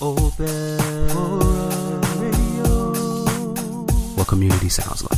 open for radio. What community sounds like.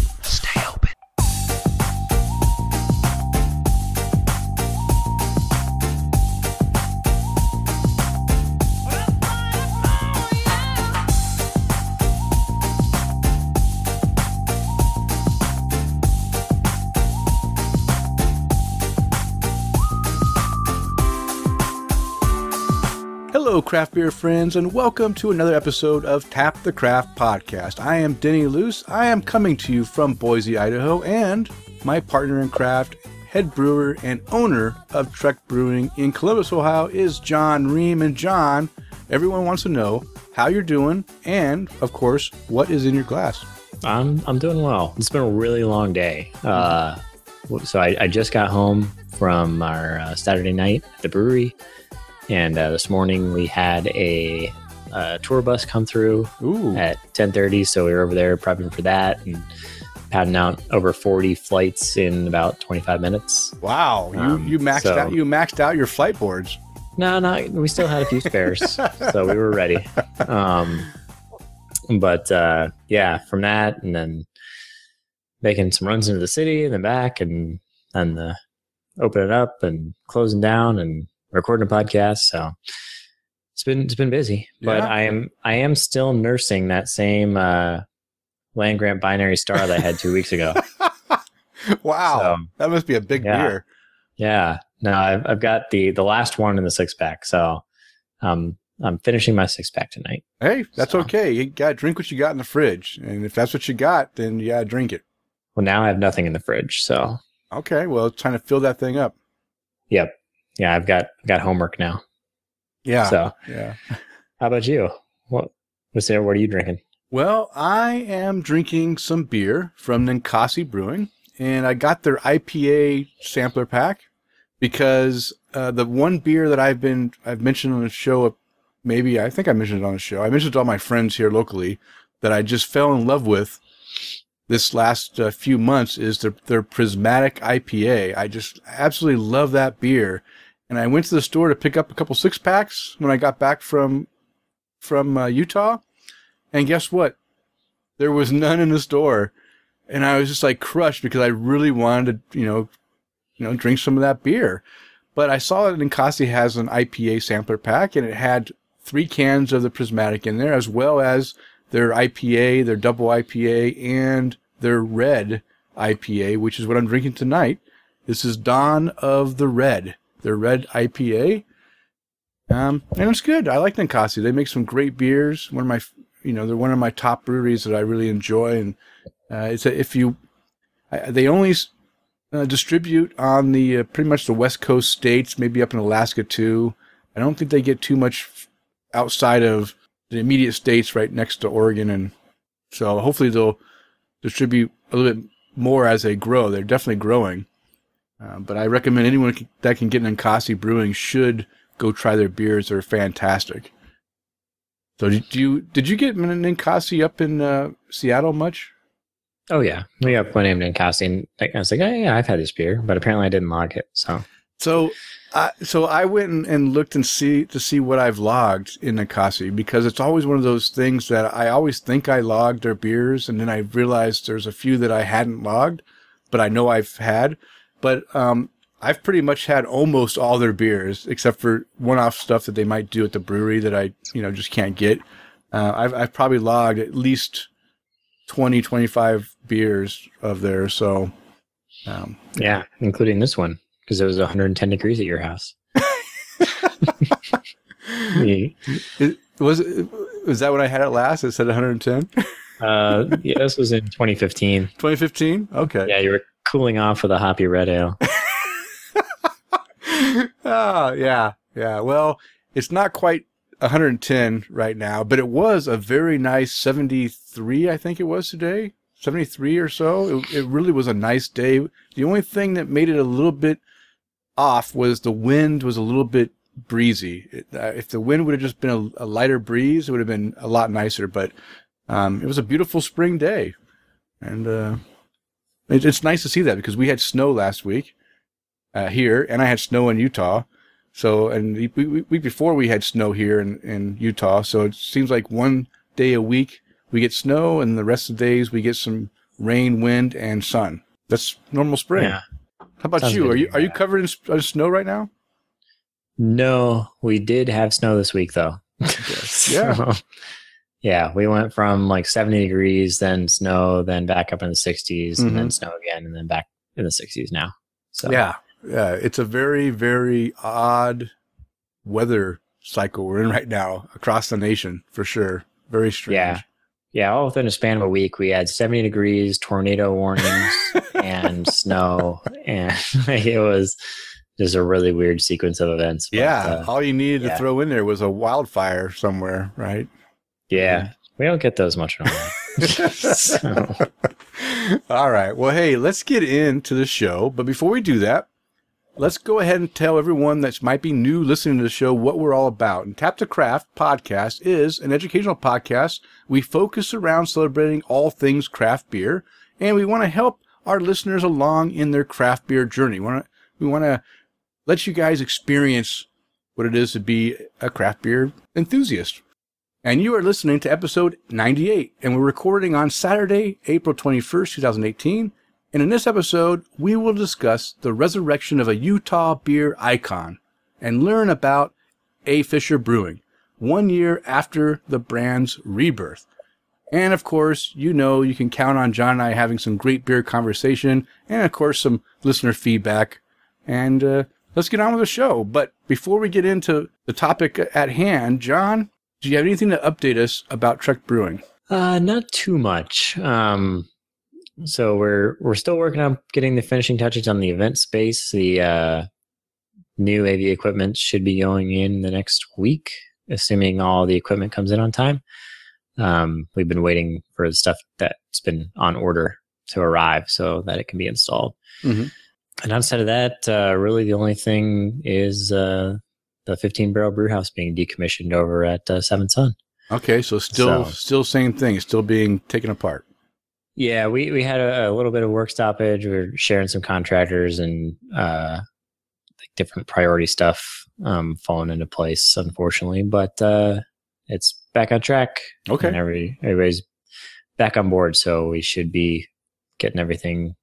Hello, craft beer friends, and welcome to another episode of Tap to Craft Podcast. I am Denny Luce. I am coming to you from Boise, Idaho, and my partner in craft, head brewer and owner of Trek Brewing in Columbus, Ohio, is John Ream. And John, everyone wants to know how you're doing, and of course, what is in your glass. I'm I'm doing well. It's been a really long day. Uh, so I, I just got home from our uh, Saturday night at the brewery, and uh, this morning we had a, uh tour bus come through Ooh, at 10:30. So we were over there prepping for that and padding out over 40 flights in about 25 minutes. wow! You Um, you maxed so- out you maxed out your flight boards. No, no, we still had a few spares, so we were ready. Um, but uh, yeah, from that, and then making some runs into the city and then back, and then the open it up and closing down and recording a podcast. So it's been it's been busy, but Yeah. I am I am still nursing that same uh, land grant binary star that I had two weeks ago. wow, So- that must be a big Yeah. beer. Yeah, no, I've, I've got the the last one in the six pack, so um, I'm finishing my six pack tonight. Hey, that's So- okay. You gotta drink what you got in the fridge, and if that's what you got, then you gotta drink it. Well, now I have nothing in the fridge, so Okay, well, it's time to fill that thing up. yep, yeah, I've got got homework now. Yeah, So, yeah. how about you? What what's there? What are you drinking? Well, I am drinking some beer from Ninkasi Brewing, and I got their IPA sampler pack because uh, the one beer that I've been I've mentioned on the show, maybe I think I mentioned it on the show. I mentioned to all my friends here locally that I just fell in love with this last uh, few months is their their Prismatic IPA. I just absolutely love that beer, and I went to the store to pick up a couple six packs when I got back from from uh, Utah. And guess what? There was none in the store. And I was just like crushed because I really wanted to, you know, you know, drink some of that beer. But I saw that Ninkasi has an IPA sampler pack and it had three cans of the prismatic in there as well as their IPA, their double IPA and their red IPA, which is what I'm drinking tonight. This is Dawn of the Red, their red IPA. Um, and it's good. I like Ninkasi. They make some great beers. One of my, you know, they're one of my top breweries that I really enjoy. And uh, it's a, if you, I, they only uh, distribute on the uh, pretty much the West Coast states, maybe up in Alaska too. I don't think they get too much outside of the immediate states right next to Oregon, and so hopefully they'll distribute a little bit more as they grow. They're definitely growing. Uh, but I recommend anyone that can get an Ninkasi Brewing should go try their beers. They're fantastic. So did you did you get Ninkasi up in uh, Seattle much? Oh yeah, we have one named Ninkasi, and I was like, oh yeah, I've had this beer, but apparently I didn't log it. So So, I so I went and, and looked and see to see what I've logged in Ninkasi because it's always one of those things that I always think I logged their beers, and then I realized there's a few that I hadn't logged, but I know I've had. But um, I've pretty much had almost all their beers except for one-off stuff that they might do at the brewery that I you know just can't get. Uh, I've I've probably logged at least 20, 25 beers of theirs. So. Um, yeah, including this one because it was 110 degrees at your house. It, was was that when I had it last? It said 110. Uh, yeah, this was in 2015. 2015. Okay. Yeah, you were cooling off with a hoppy red ale. oh yeah, yeah. Well, it's not quite 110 right now, but it was a very nice 73. I think it was today. 73 or so. It, it really was a nice day. The only thing that made it a little bit off was the wind was a little bit breezy. It, uh, if the wind would have just been a, a lighter breeze, it would have been a lot nicer. But um, it was a beautiful spring day, and uh, it, it's nice to see that because we had snow last week uh, here, and I had snow in Utah. So, and the week, week before we had snow here in, in Utah. So it seems like one day a week we get snow, and the rest of the days we get some rain, wind, and sun. That's normal spring. Yeah. How about Sounds you? Are you hear are you covered in uh, snow right now? No, we did have snow this week though. Yeah. So, yeah, we went from like 70 degrees, then snow, then back up in the 60s, and then snow again, and then back in the 60s now. So Yeah, yeah. It's a very very odd weather cycle we're in right now across the nation for sure. Very strange. Yeah. Yeah, all within a span of a week, we had 70 degrees, tornado warnings, and snow. And it was just a really weird sequence of events. but, Yeah, uh, all you needed to throw in there was a wildfire somewhere, right? Yeah. We don't get those much anymore. So- All right. Well, hey, let's get into the show. But before we do that, let's go ahead and tell everyone that might be new listening to the show what we're all about. And Tap to Craft podcast is an educational podcast. We focus around celebrating all things craft beer, and we want to help our listeners along in their craft beer journey. We want to, we want to let you guys experience what it is to be a craft beer enthusiast. And you are listening to episode 98, and we're recording on Saturday, April 21st, 2018. And in this episode, we will discuss the resurrection of a Utah beer icon and learn about A. Fisher Brewing, one year after the brand's rebirth. And of course, you know you can count on John and I having some great beer conversation and of course some listener feedback. And uh, let's get on with the show. But before we get into the topic at hand, John, do you have anything to update us about Trek Brewing? Uh, not too much. Um, so we're we're still working on getting the finishing touches on the event space. The uh, new AV equipment should be going in the next week, assuming all the equipment comes in on time. Um, we've been waiting for the stuff that's been on order to arrive so that it can be installed. Mhm. And outside of that, uh, really the only thing is uh, the 15 barrel brew house being decommissioned over at uh, Seventh Son. Okay, so still So- still same thing, still being taken apart. Yeah, we, we had a, a little bit of work stoppage. We are sharing some contractors and uh, like different priority stuff um, falling into place, unfortunately. But uh, it's back on track. Okay. And every, everybody's back on board. So we should be getting everything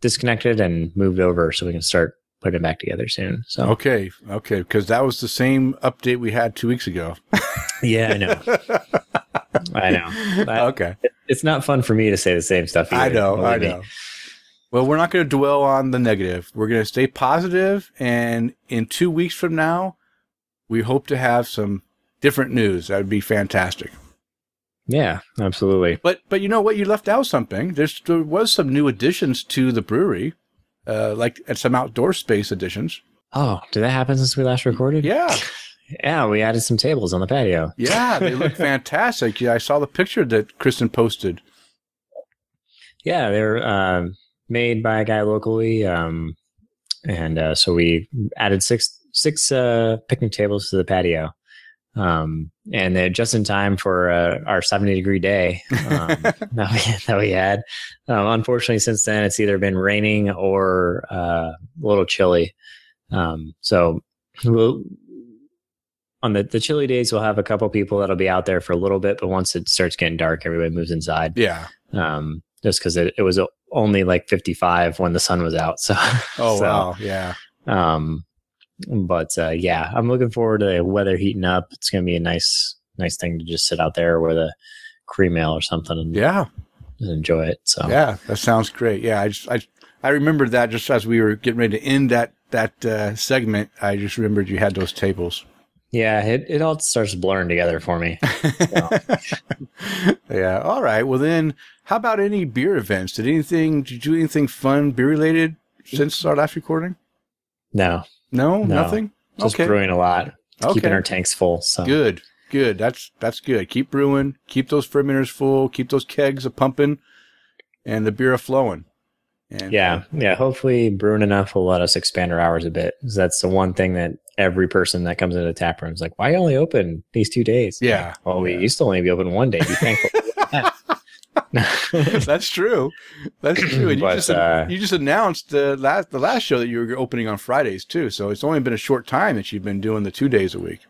disconnected and moved over so we can start putting it back together soon. So, Okay, okay, because that was the same update we had two weeks ago. yeah, I know. I know. I- okay, It's not fun for me to say the same stuff. I know, I believe me. know. Well, we're not going to dwell on the negative. We're going to stay positive, and in two weeks from now, we hope to have some different news. That would be fantastic. Yeah, absolutely. But but you know what? You left out something. There's there was some new additions to the brewery, uh, like and some outdoor space additions. Oh, did that happen since we last recorded? Yeah, Yeah, we added some tables on the patio. yeah, they look fantastic. Yeah, I saw the picture that Kristen posted. Yeah, they're uh, made by a guy locally, um, and uh, so we added six six uh, picnic tables to the patio, um, and they're just in time for uh, our seventy degree day um, that, we, that we had. Um, unfortunately, since then it's either been raining or uh, a little chilly. Um, so we'll. On the, the chilly days, we'll have a couple people that'll be out there for a little bit, but once it starts getting dark, everybody moves inside Yeah. um, just because it, it was only like 55 when the sun was out. So, Oh so, wow. Yeah. Um, but uh, yeah, I'm looking forward to the weather heating up. It's going to be a nice, nice thing to just sit out there with a cream ale or something and, Yeah. and enjoy it. So, Yeah. That sounds great. Yeah. I just I I remembered that just as we were getting ready to end that that uh, segment. I just remembered you had those tables. yeah, it, it all starts blurring together for me. yeah. All right. Well, then, how about any beer events? Did anything? Did you do anything fun beer related since our last recording? No, No, No. nothing. just okay. brewing a lot, keeping our tanks full. So, Good. Good. That's that's good. Keep brewing. Keep those fermenters full. Keep those kegs a pumping, and the beer a flowing. And yeah, yeah. Hopefully, brewing enough will let us expand our hours a bit. That's the one thing that every person that comes into the tap room is like, "Why you only open these two days?" Yeah. Well, we used to only be open one day. Be thankful. That's true. That's true. And you But, just uh, you just announced the last the last show that you were opening on Fridays too. So it's only been a short time that you've been doing the two days a week.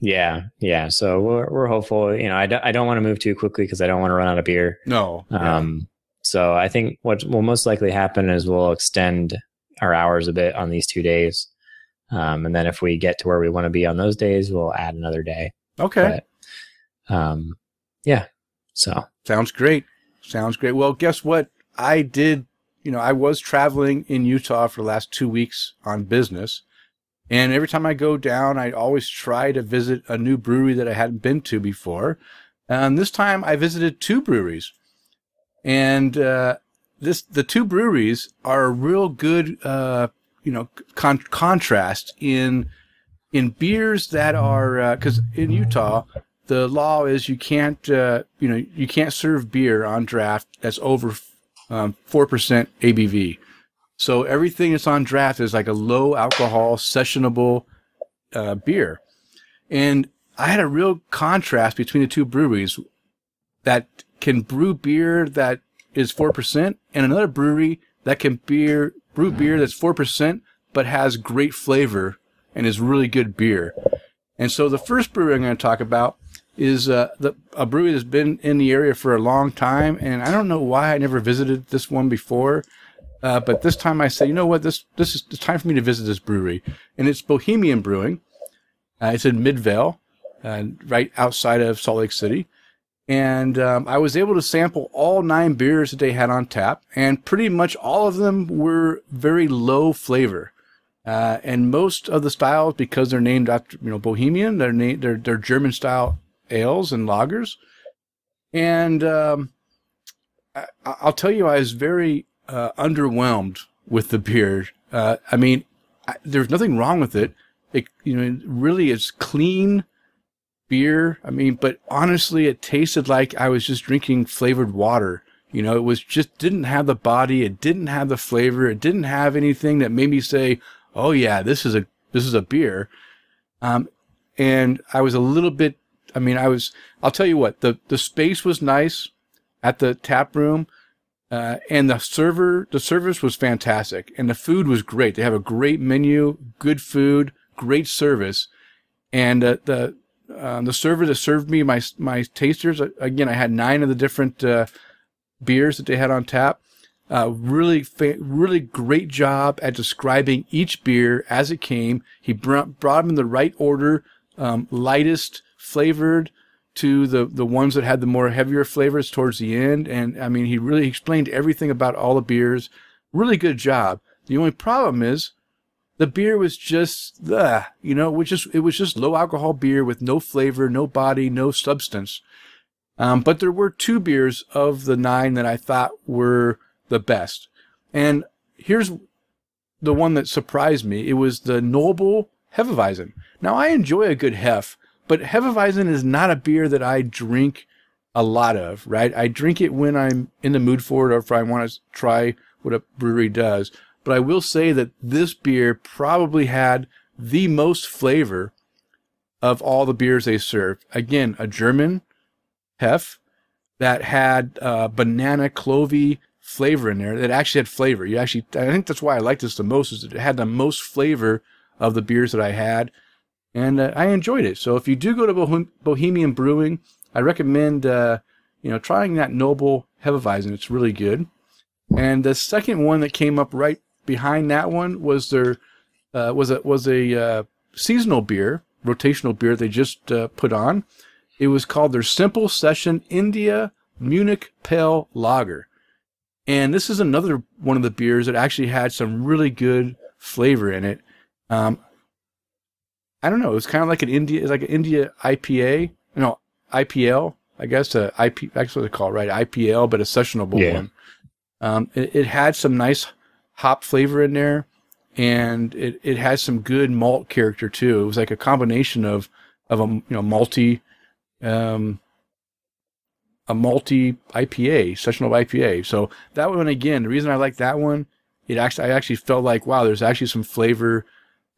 yeah, yeah. So we're we're hopeful. You know, I don't, I don't want to move too quickly because I don't want to run out of beer. No. Um, so I think what will most likely happen is we'll extend our hours a bit on these two days. Um, and then if we get to where we want to be on those days, we'll add another day. okay. But, um, yeah. So Sounds great. Sounds great. Well, guess what? I did, you know, I was traveling in Utah for the last two weeks on business. And every time I go down, I always try to visit a new brewery that I hadn't been to before. And this time I visited two breweries. And, uh, this, the two breweries are a real good, uh, you know, con- contrast in, in beers that are, uh 'cause in Utah, the law is you can't, uh, you know, you can't serve beer on draft that's over um, 4% ABV. So everything that's on draft is like a low alcohol, sessionable uh, beer. And I had a real contrast between the two breweries that can brew beer that is 4% and another brewery that can beer, brew beer that's 4% but has great flavor and is really good beer. And so the first brewery I'm going to talk about is uh, the, a brewery that's been in the area for a long time, and I don't know why I never visited this one before. Uh, but this time I said, you know what, this this is it's time for me to visit this brewery, and it's Bohemian Brewing. Uh, it's in Midvale, uh, right outside of Salt Lake City, and um, I was able to sample all nine beers that they had on tap, and pretty much all of them were very low flavor. Uh, and most of the styles, because they're named after you know Bohemian, they're named they're they're German style ales and lagers. And um, I, I'll tell you, I was very uh, underwhelmed with the beer. Uh, I mean, I, there's nothing wrong with it. It you know really is clean beer. I mean, but honestly, it tasted like I was just drinking flavored water. You know, it was just didn't have the body. It didn't have the flavor. It didn't have anything that made me say, "Oh yeah, this is a this is a beer." Um, and I was a little bit. I mean, I was. I'll tell you what. the The space was nice at the tap room, uh, and the server. The service was fantastic, and the food was great. They have a great menu, good food, great service, and uh, the uh, the server that served me my my tasters. uh, Again, I had nine of the different uh, beers that they had on tap. Uh, really, fa- really great job at describing each beer as it came. He brought, brought them in the right order, um, lightest flavored to the, the ones that had the more heavier flavors towards the end. And I mean, he really explained everything about all the beers. Really good job. The only problem is the beer was just the, you know, which is, it was just low alcohol beer with no flavor, no body, no substance. Um, but there were two beers of the nine that I thought were the best. And here's the one that surprised me. It was the Noble Hefeweizen. Now I enjoy a good Hef, but Hefeweizen is not a beer that I drink a lot of, right? I drink it when I'm in the mood for it or if I want to try what a brewery does. But I will say that this beer probably had the most flavor of all the beers they served. Again, a German Hef that had uh, banana clovey flavor in there. That actually had flavor. You actually, I think that's why I liked this the most. Is it had the most flavor of the beers that I had, and uh, I enjoyed it. So if you do go to Bohem- Bohemian Brewing, I recommend uh, you know trying that Noble Hefeweizen. It's really good. And the second one that came up right behind that one was their uh, was a was a uh, seasonal beer, rotational beer they just uh, put on. It was called their Simple Session India Munich Pale Lager. And this is another one of the beers that actually had some really good flavor in it. Um, I don't know. It was kind of like an India, it's like an India IPA, you know, IPL, I guess. A IP, that's what they call it, right? IPL, but a sessionable Yeah. one. Um, it, it had some nice hop flavor in there, and it, it had some good malt character too. It was like a combination of of a you know malty, um, a malty IPA, sessional IPA. So that one again, the reason I like that one, it actually I actually felt like wow, there's actually some flavor,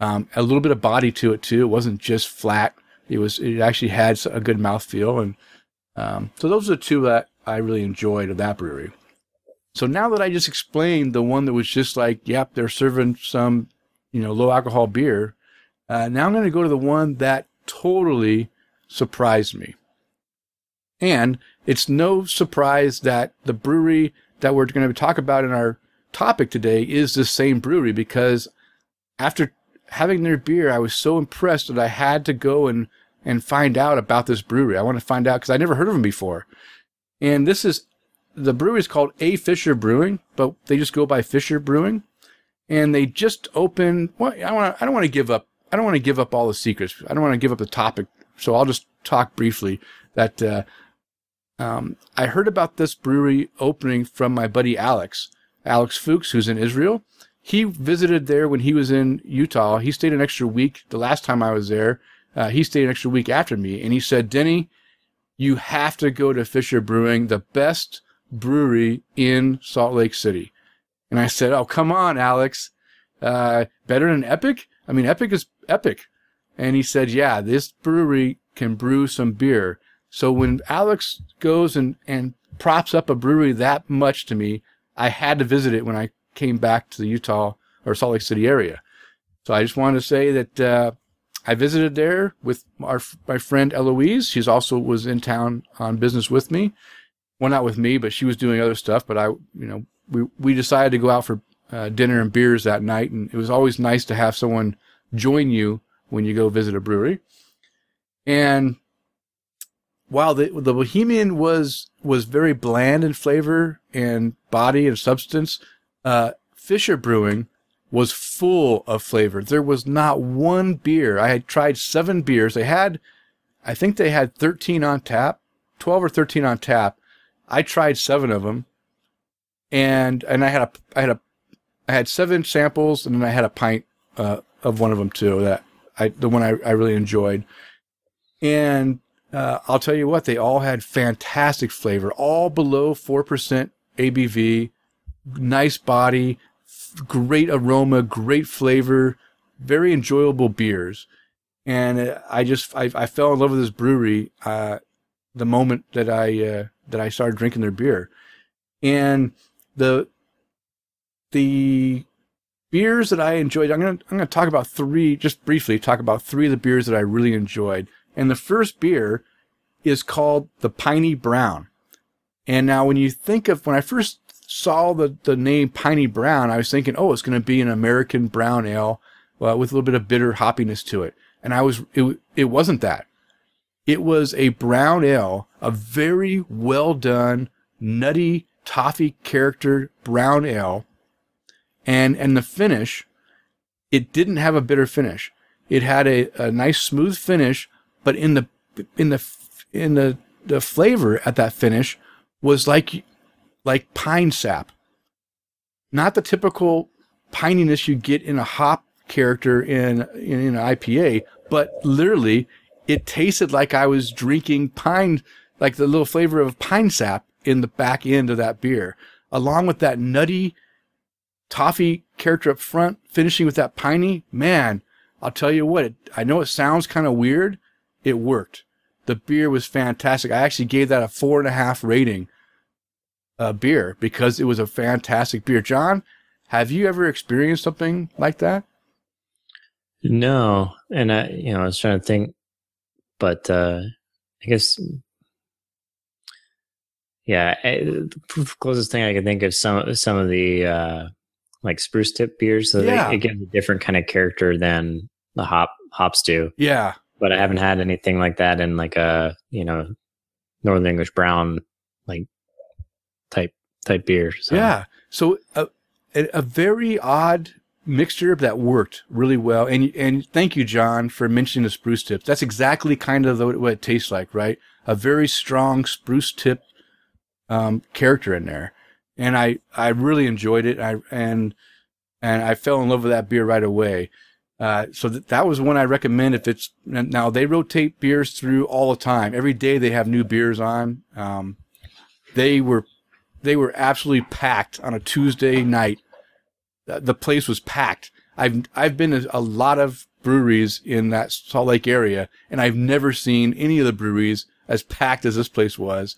um, a little bit of body to it too. It wasn't just flat. It was it actually had a good mouthfeel, and um, so those are the two that I really enjoyed of that brewery. So now that I just explained the one that was just like, yep, they're serving some, you know, low alcohol beer. Uh, now I'm going to go to the one that totally surprised me. And it's no surprise that the brewery that we're going to talk about in our topic today is the same brewery because after having their beer, I was so impressed that I had to go and, and find out about this brewery. I want to find out because I never heard of them before. And this is the brewery is called A Fisher Brewing, but they just go by Fisher Brewing. And they just opened. Well, I want. I don't want to give up. I don't want to give up all the secrets. I don't want to give up the topic. So I'll just talk briefly that uh, um, I heard about this brewery opening from my buddy Alex, Alex Fuchs, who's in Israel. He visited there when he was in Utah. He stayed an extra week the last time I was there. Uh, he stayed an extra week after me, and he said, "Denny, you have to go to Fisher Brewing, the best brewery in Salt Lake City." And I said, "Oh, come on, Alex, uh, better than Epic? I mean, Epic is Epic." And he said, "Yeah, this brewery can brew some beer." So when Alex goes and, and props up a brewery that much to me, I had to visit it when I came back to the Utah or Salt Lake City area. So I just wanted to say that uh, I visited there with our my friend Eloise. She's also was in town on business with me. Well, not with me, but she was doing other stuff. But I, you know, we we decided to go out for uh, dinner and beers that night, and it was always nice to have someone join you when you go visit a brewery. And while the the Bohemian was was very bland in flavor and body and substance, uh, Fisher Brewing was full of flavor. There was not one beer. I had tried seven beers. They had, I think they had thirteen on tap, twelve or thirteen on tap. I tried seven of them, and and I had a I had a I had seven samples, and then I had a pint uh, of one of them too. That I the one I, I really enjoyed, and uh, I'll tell you what, they all had fantastic flavor, all below 4% ABV, nice body, great aroma, great flavor, very enjoyable beers. And I just, I, I fell in love with this brewery, uh, the moment that I, uh, that I started drinking their beer. And the, the beers that I enjoyed, I'm to, I'm to talk about three, just briefly talk about three of the beers that I really enjoyed. And the first beer is called the Piney Brown. And now when you think of, when I first saw the, the name Piney Brown, I was thinking, oh, it's going to be an American brown ale uh, with a little bit of bitter hoppiness to it. And I was, it, it wasn't that. It was a brown ale, a very well done, nutty, toffee character brown ale. And, and the finish, it didn't have a bitter finish. It had a, a nice smooth finish, but in the, in the, in the, the flavor at that finish was like, like pine sap. Not the typical pininess you get in a hop character in, in, in an IPA, but literally it tasted like I was drinking pine, like the little flavor of pine sap in the back end of that beer, along with that nutty toffee character up front, finishing with that piney. Man, I'll tell you what, it, I know it sounds kind of weird. It worked. The beer was fantastic. I actually gave that a four and a half rating uh, beer because it was a fantastic beer. John, have you ever experienced something like that? No, and I, you know, I was trying to think, but uh, I guess, yeah, I, the closest thing I could think of some some of the uh, like spruce tip beers. So Yeah. they, it gives a different kind of character than the hop hops do. Yeah. But I haven't had anything like that in like a you know Northern English brown type type beer. So. Yeah. So a, a, very odd mixture that worked really well. And and thank you, John, for mentioning the spruce tips. That's exactly kind of what it tastes like, right? A very strong spruce tip um, character in there, and I I really enjoyed it. I and and I fell in love with that beer right away. Uh, so that that was one I recommend if it's now they rotate beers through all the time. Every day they have new beers on. Um, they were they were absolutely packed on a Tuesday night. The place was packed. I've I've been to a lot of breweries in that Salt Lake area, and I've never seen any of the breweries as packed as this place was.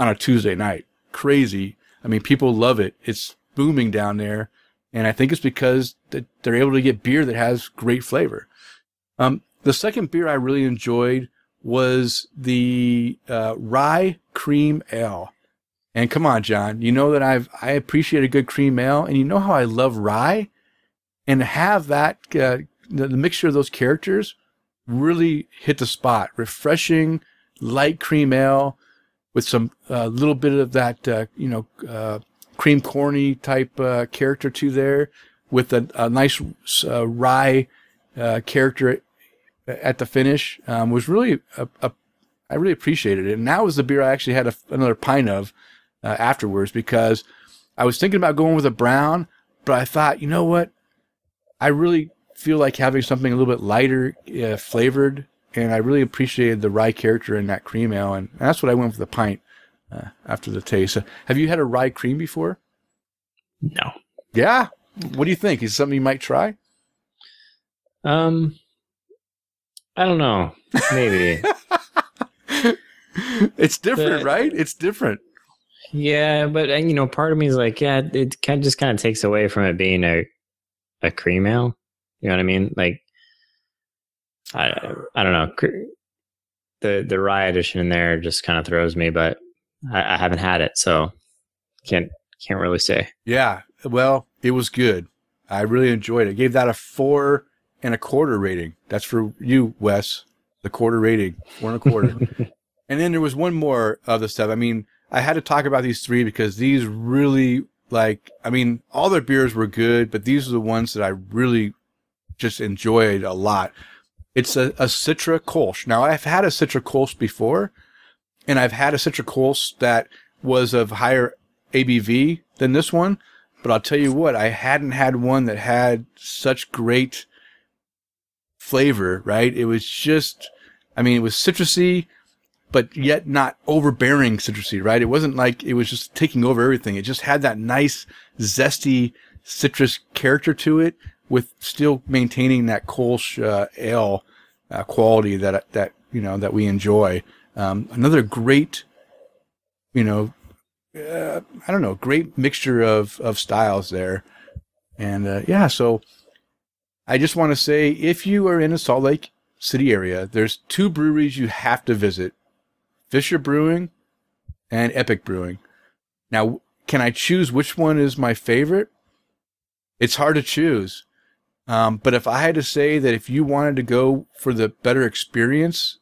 on a Tuesday night. Crazy. I mean, people love it. It's booming down there. And I think it's because they're able to get beer that has great flavor. Um, the second beer I really enjoyed was the uh, rye cream ale. And come on, John, you know that I've I appreciate a good cream ale, and you know how I love rye, and have that uh, the, the mixture of those characters really hit the spot. Refreshing, light cream ale with some uh, little bit of that uh, you know uh, cream corny type uh, character to there, with a, a nice uh, rye uh, character at the finish um, was really a, a I really appreciated it. And that was the beer I actually had a, another pint of uh, afterwards because I was thinking about going with a brown, but I thought, you know what? I really feel like having something a little bit lighter uh, flavored, and I really appreciated the rye character in that cream ale, and that's what I went with the pint uh, after the taste. Uh, have you had a rye cream before? No. Yeah. What do you think? Is it something you might try? Um, I don't know. Maybe. it's different, right? It's different. Yeah, but uh, you know, part of me is like, yeah, it kind of just kind of takes away from it being a a cream ale. You know what I mean? Like, I I don't know. The the rye edition in there just kind of throws me, but I, I haven't had it, so can't can't really say. Yeah. Well, it was good. I really enjoyed it. I gave that a four and a quarter rating. That's for you, Wes. The quarter rating, four and a quarter. and then there was one more of the stuff. I mean, I had to talk about these three because these really like, I mean, all their beers were good, but these are the ones that I really just enjoyed a lot. It's a, a Citra Kolsch. Now I've had a Citra Kolsch before and I've had a Citra Kolsch that was of higher ABV than this one. But I'll tell you what, I hadn't had one that had such great flavor, right? It was just, I mean, it was citrusy, but yet not overbearing citrusy, right? It wasn't like it was just taking over everything. It just had that nice, zesty citrus character to it with still maintaining that Kolsch uh, ale uh, quality that, that, you know, that we enjoy. Um, another great, you know, uh, I don't know, great mixture of, of styles there. And, uh, yeah, so I just want to say if you are in a Salt Lake City area, there's two breweries you have to visit Fisher Brewing and Epic Brewing. Now, can I choose which one is my favorite? It's hard to choose. Um, but if I had to say that if you wanted to go for the better experience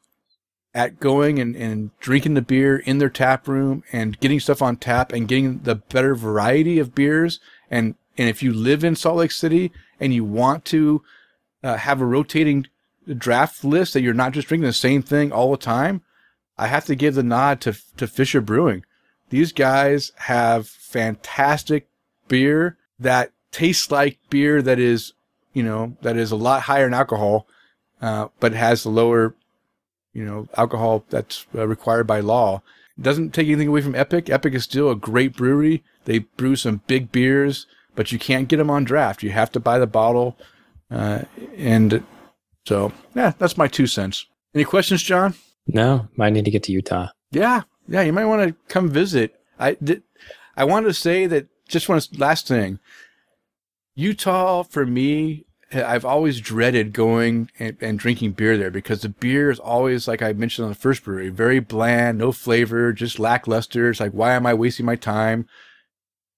at going and, and drinking the beer in their tap room and getting stuff on tap and getting the better variety of beers and and if you live in Salt Lake City and you want to uh, have a rotating draft list that you're not just drinking the same thing all the time, I have to give the nod to to Fisher Brewing. These guys have fantastic beer that tastes like beer that is, you know, that is a lot higher in alcohol, uh, but has a lower, you know, alcohol that's uh, required by law. It Doesn't take anything away from Epic. Epic is still a great brewery. They brew some big beers, but you can't get them on draft. You have to buy the bottle. Uh, and so, yeah, that's my two cents. Any questions, John? No, might need to get to Utah. Yeah, yeah, you might want to come visit. I did. I wanted to say that just one last thing. Utah for me, I've always dreaded going and, and drinking beer there because the beer is always like I mentioned on the first brewery, very bland, no flavor, just lackluster. It's like why am I wasting my time?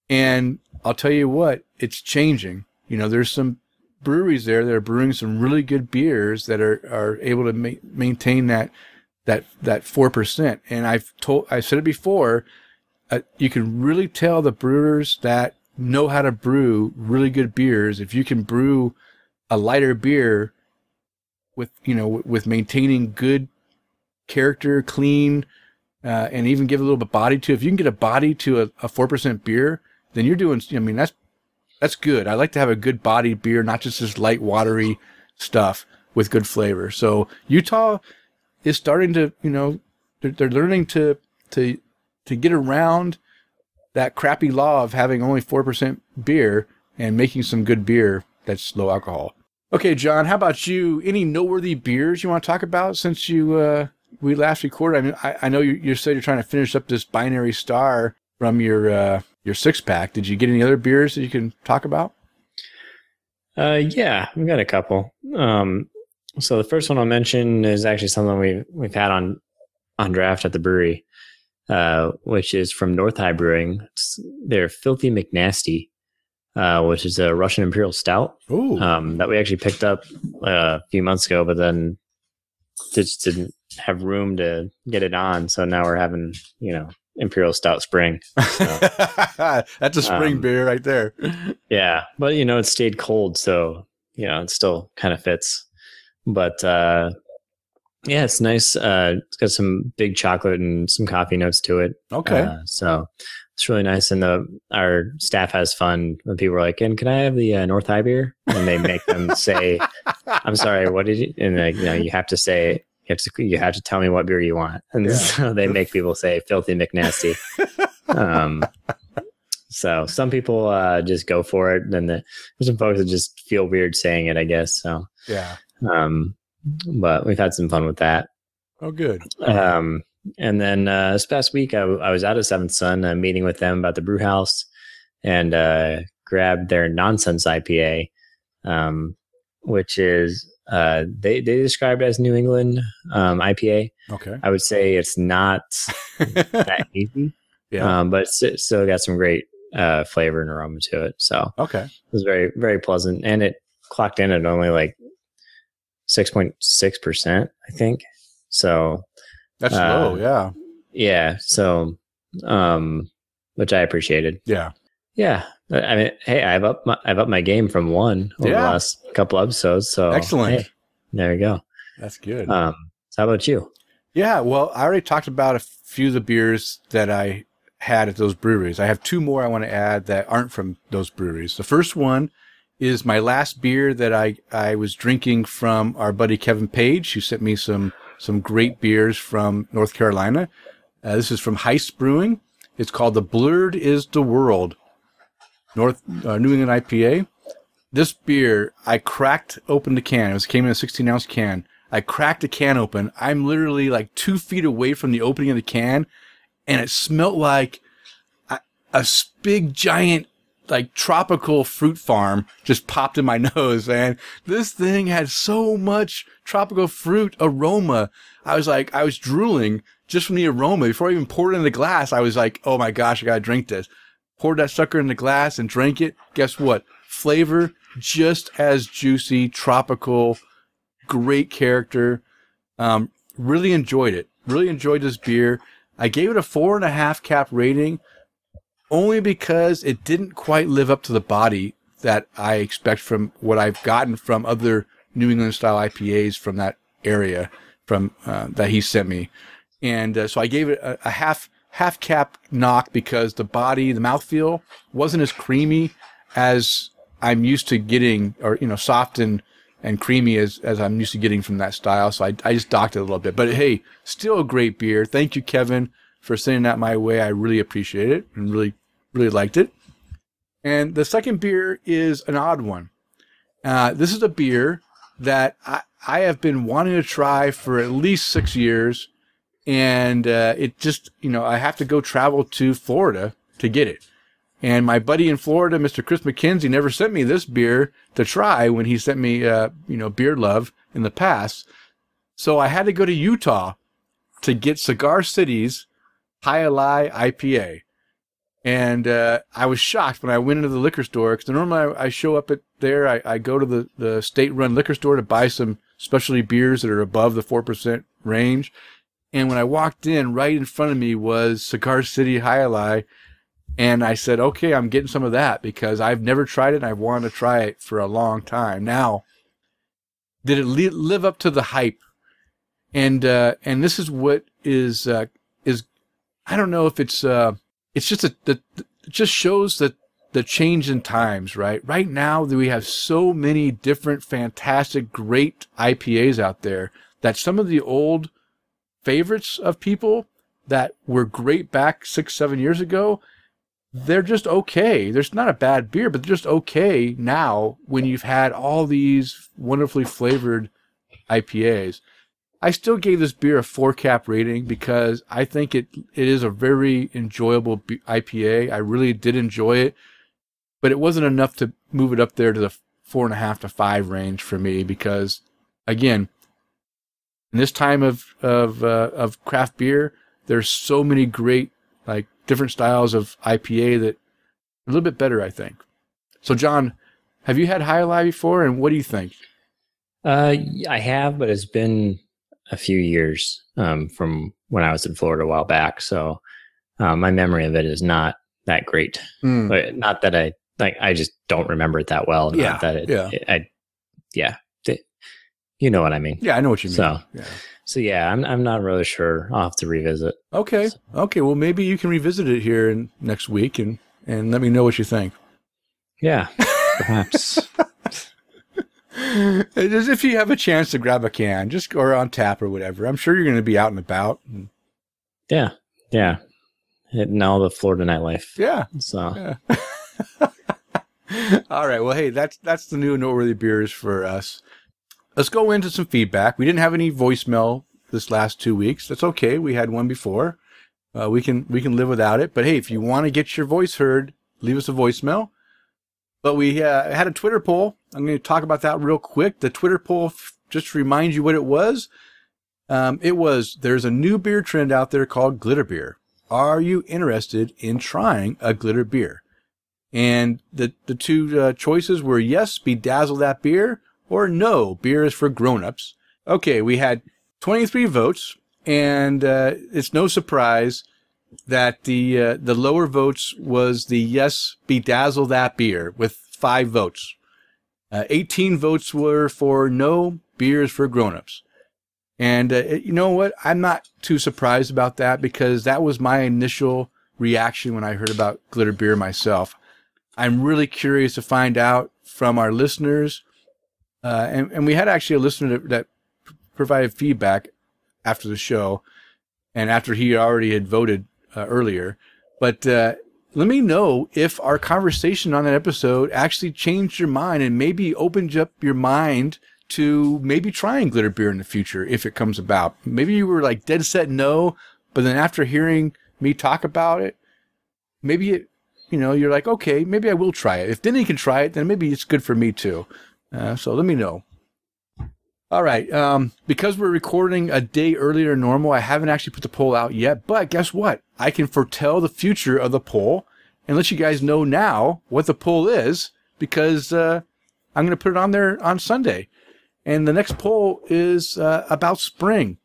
And I'll tell you what, it's changing. You know, there's some breweries there that are brewing some really good beers that are are able to ma- maintain that that that four percent. And I've told I said it before, uh, you can really tell the brewers that know how to brew really good beers if you can brew a lighter beer with you know with maintaining good character, clean, uh, and even give a little bit body to. If you can get a body to a, four percent beer, then you're doing. I mean, that's that's good. I like to have a good body beer, not just this light, watery stuff with good flavor. So Utah is starting to, you know, they're, they're learning to to to get around that crappy law of having only four percent beer and making some good beer that's low alcohol. Okay, John, how about you? Any noteworthy beers you want to talk about since you uh, we last recorded, I mean, I, I know you, you said you're trying to finish up this binary star from your uh, your six pack. Did you get any other beers that you can talk about? Uh, yeah, I've got a couple. Um, so the first one I'll mention is actually something we've we've had on on draft at the brewery, uh, which is from North High Brewing. It's their Filthy McNasty, uh, which is a Russian Imperial Stout um, that we actually picked up uh, a few months ago, but then just didn't have room to get it on. So now we're having you know Imperial Stout Spring. that's a spring um, beer right there. Yeah, but you know, it stayed cold, so you know, it still kind of fits. But uh yeah, it's nice. Uh it's got some big chocolate and some coffee notes to it. Okay. Uh, so it's really nice and the our staff has fun when people are like, "And can I have the uh, North High beer?" And they make them say, "I'm sorry, what did you?" And like, you know, you have to say you have to you have to tell me what beer you want. And Yeah. so they make people say "Filthy McNasty." um so some people uh, just go for it, and the, there's some folks that just feel weird saying it, I guess. So, yeah. Um, but we've had some fun with that. Oh, good. Um, and then uh, this past week, I, I was out at Seventh Son, uh, meeting with them about the brew house, and uh, grabbed their Nonsense IPA, um, which is uh, they they described as New England um, IPA. Okay. I would say it's not that easy, yeah. um, but it's still got some great uh, flavor and aroma to it. So okay. it was very very pleasant, and it clocked in at only like six point six percent, I think. So That's uh, low. Yeah. yeah, so um, which I appreciated. Yeah. Yeah, I mean, hey, I've up my I've up my game from one over Yeah. the last couple episodes. So Excellent. hey, there you go. That's good. Um, so how about you? Yeah, well, I already talked about a few of the beers that I had at those breweries. I have two more I want to add that aren't from those breweries. The first one is my last beer that I, I was drinking from our buddy Kevin Page, who sent me some, some great beers from North Carolina. Uh, this is from Heist Brewing. It's called The Blurred is the Word, North, uh, New England IPA. This beer, I cracked open the can. It was came in a 16 ounce can. I cracked the can open. I'm literally like two feet away from the opening of the can, and it smelled like a big giant like tropical fruit farm just popped in my nose, man. This thing had so much tropical fruit aroma. I was like, I was drooling just from the aroma. Before I even poured it in the glass, I was like, oh my gosh, I gotta drink this. Poured that sucker in the glass and drank it. Guess what? Flavor just as juicy, tropical, great character. Um, really enjoyed it. Really enjoyed this beer. I gave it a four and a half cap rating only because it didn't quite live up to the body that I expect from what I've gotten from other New England style IPAs from that area from uh, that he sent me. And uh, so I gave it a, a half half cap knock because the body, the mouthfeel wasn't as creamy as I'm used to getting, or you know, soft and and creamy as as I'm used to getting from that style. So I I just docked it a little bit. But hey, still a great beer. Thank you, Kevin, for sending that my way. I really appreciate it and really really liked it. And the second beer is an odd one. Uh, this is a beer that I, I have been wanting to try for at least six years. And uh, it just, you know, I have to go travel to Florida to get it. And my buddy in Florida, Mr. Chris McKenzie, never sent me this beer to try when he sent me, uh, you know, Beer Love in the past. So I had to go to Utah to get Cigar City's Jai Alai IPA. And uh, I was shocked when I went into the liquor store because normally I, I show up at there. I, I go to the, the state run liquor store to buy some specialty beers that are above the 4% range. And when I walked in, right in front of me was Cigar City Alai. And I said, okay, I'm getting some of that because I've never tried it and I've wanted to try it for a long time. Now, did it li- live up to the hype? And, uh, and this is what is, uh, is, I don't know if it's, uh, it's just the, it just shows that the change in times, right? Right now, we have so many different, fantastic, great IPAs out there that some of the old favorites of people that were great back six, seven years ago, they're just okay. There's not a bad beer, but they're just okay now when you've had all these wonderfully flavored IPAs. I still gave this beer a four cap rating because I think it it is a very enjoyable IPA. I really did enjoy it, but it wasn't enough to move it up there to the four and a half to five range for me because, again, in this time of of uh, of craft beer, there's so many great like different styles of IPA that a little bit better, I think. So, John, have you had Jai Alai before, and what do you think? Uh, I have, but it's been a few years um, from when I was in Florida a while back. So uh, my memory of it is not that great. Hmm. But not that I like. I just don't remember it that well. Not Yeah, that it, yeah. it- I, yeah. Th- You know what I mean. Yeah, I know what you mean. So- yeah. So yeah, I'm I'm not really sure. I'll have to revisit. Okay. Okay. Well, maybe you can revisit it here in next week and and let me know what you think. Yeah, perhaps. As if you have a chance to grab a can, just or on tap or whatever. I'm sure you're going to be out and about. Yeah, yeah. Hitting all the Florida nightlife. yeah. So All right. Well, hey, that's that's the new noteworthy beers for us. Let's go into some feedback. We didn't have any voicemail this last two weeks. That's okay. We had one before. Uh, we can we can live without it. But hey, if you want to get your voice heard, leave us a voicemail. But we uh, had a Twitter poll. I'm going to talk about that real quick. The Twitter poll, just to remind you what it was. Um, it was there's a new beer trend out there called glitter beer. Are you interested in trying a glitter beer? And the the two uh, choices were yes, bedazzle that beer, or no, beer is for grown-ups. Okay, we had 23 votes, and uh, it's no surprise that the uh, the lower votes was the yes, bedazzle that beer with five votes. Uh, 18 votes were for no, beers for grown-ups. And uh, you know what? I'm not too surprised about that because that was my initial reaction when I heard about glitter beer myself. I'm really curious to find out from our listeners. Uh, and, and we had actually a listener that, that provided feedback after the show and after he already had voted uh, earlier. But uh, let me know if our conversation on that episode actually changed your mind and maybe opened up your mind to maybe trying glitter beer in the future if it comes about. Maybe you were like dead set no, but then after hearing me talk about it, maybe it, you know, you're like, okay, maybe I will try it. If Denny can try it, then maybe it's good for me too. Uh, so let me know. All right. Um, because we're recording a day earlier than normal, I haven't actually put the poll out yet. But guess what? I can foretell the future of the poll and let you guys know now what the poll is because uh, I'm going to put it on there on Sunday. And the next poll is uh, about spring.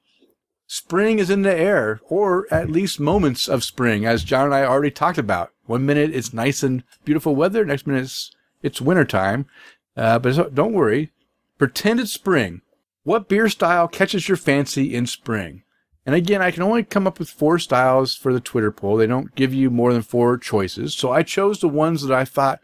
Spring is in the air, or at least moments of spring, as John and I already talked about. One minute it's nice and beautiful weather, next minute it's, it's wintertime. Uh, but don't worry, pretend it's spring. What beer style catches your fancy in spring? And again, I can only come up with four styles for the Twitter poll. They don't give you more than four choices. So I chose the ones that I thought